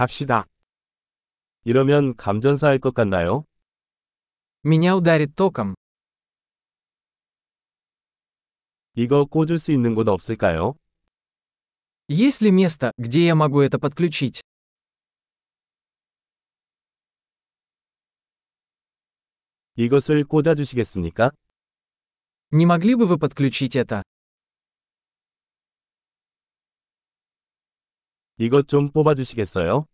갑시다. 이러면 감전사할 것 같나요? Меня ударит током. 이거 꽂을 수 있는 곳 없을까요? Есть ли место, где я могу это подключить? 이것을 꽂아주시겠습니까? Не могли бы вы подключить это? 이것 좀 뽑아주시겠어요?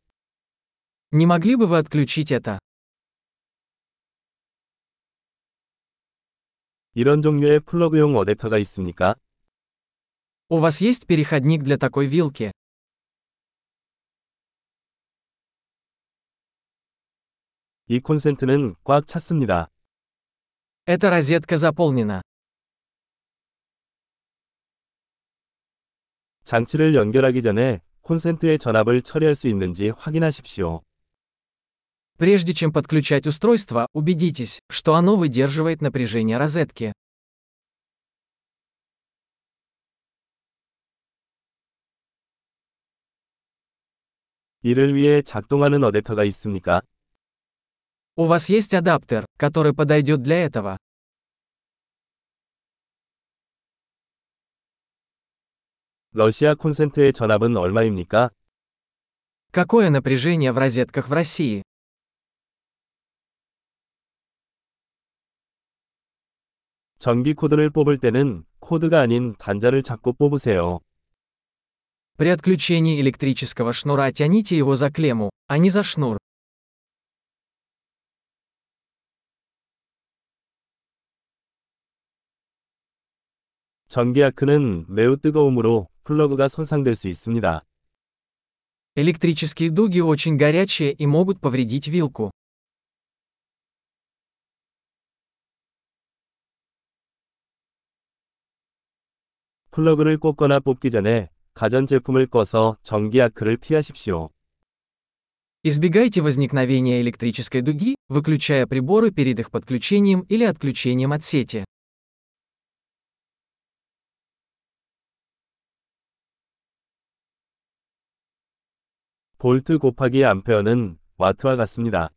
Не могли бы вы отключить это? 이런 종류의 플러그용 어댑터가 있습니까? У вас есть переходник для такой вилки? 이 콘센트는 꽉 찼습니다. Эта розетка заполнена. 장치를 연결하기 전에 콘센트의 전압을 처리할 수 있는지 확인하십시오. Прежде чем подключать устройство, убедитесь, что оно выдерживает напряжение розетки. 이를 위해 작동하는 어댑터가 있습니까? У вас есть адаптер, который подойдет для этого? 러시아 콘센트의 전압은 얼마입니까? Какое напряжение в розетках в России? 전기 코드를 뽑을 때는 코드가 아닌 단자를 잡고 뽑으세요. При отключении электрического шнура тяните его за клемму, а не за шнур. 전기 아크는 매우 뜨거우므로 플러그가 손상될 수 있습니다. Электрические дуги очень горячие и могут повредить вилку. 플러그를 꽂거나 뽑기 전에 가전제품을 꺼서 전기 아크를 피하십시오. Избегайте возникновения электрической дуги, выключая приборы перед их подключением или отключением от сети. 볼트 곱하기 암페어는 와트와 같습니다.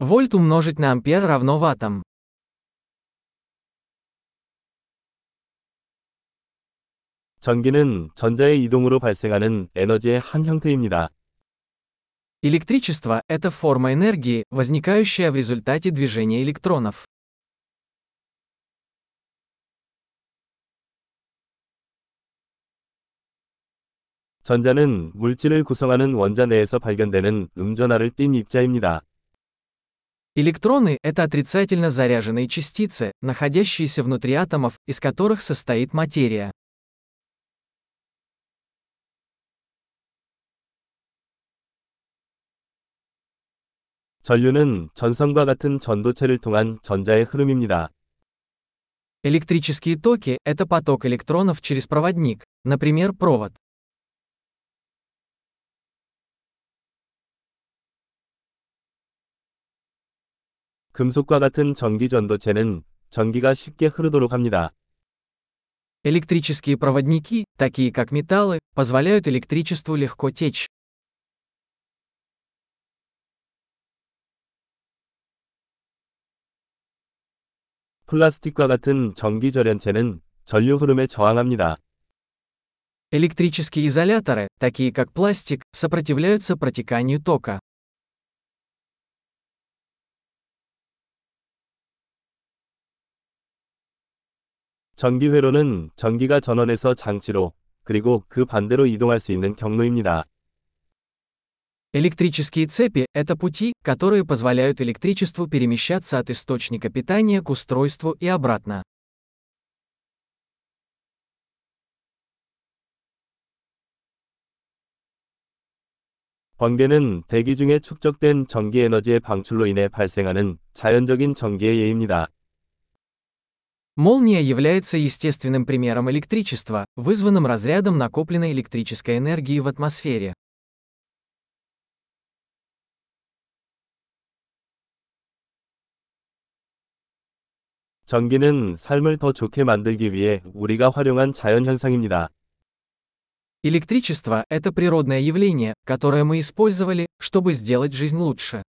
Вольт умножить на ампер равно ваттам. 전기는 전자의 이동으로 발생하는 에너지의 한 형태입니다. Электричество – это форма энергии, возникающая в результате движения электронов. 전자는 물질을 구성하는 원자 내에서 발견되는 음전하를 띤 입자입니다. Электроны – это отрицательно заряженные частицы, находящиеся внутри атомов, из которых состоит материя. 전류는 전선과 같은 전도체를 통한 전자의 흐름입니다. Электрические токи – это поток электронов через проводник, например, провод. 금속과 같은 전기 전도체는 전기가 쉽게 흐르도록 합니다. Электрические проводники, такие как металлы, позволяют электричеству легко течь. 플라스틱과 같은 전기 절연체는 전류 흐름에 저항합니다. Электрические изоляторы, такие как пластик, сопротивляются протеканию тока. 전기 회로는 전기가 전원에서 장치로 그리고 그 반대로 이동할 수 있는 경로입니다. Электрические цепи – это пути, которые позволяют электричеству перемещаться от источника питания к устройству и обратно. 번개는 대기 중에 축적된 전기 에너지의 방출로 인해 발생하는 자연적인 전기의 예입니다. Молния является естественным примером электричества, вызванным разрядом накопленной электрической энергии в атмосфере. 전기는 삶을 더 좋게 만들기 위해 우리가 활용한 자연 현상입니다. Электричество – это природное явление, которое мы использовали, чтобы сделать жизнь лучше.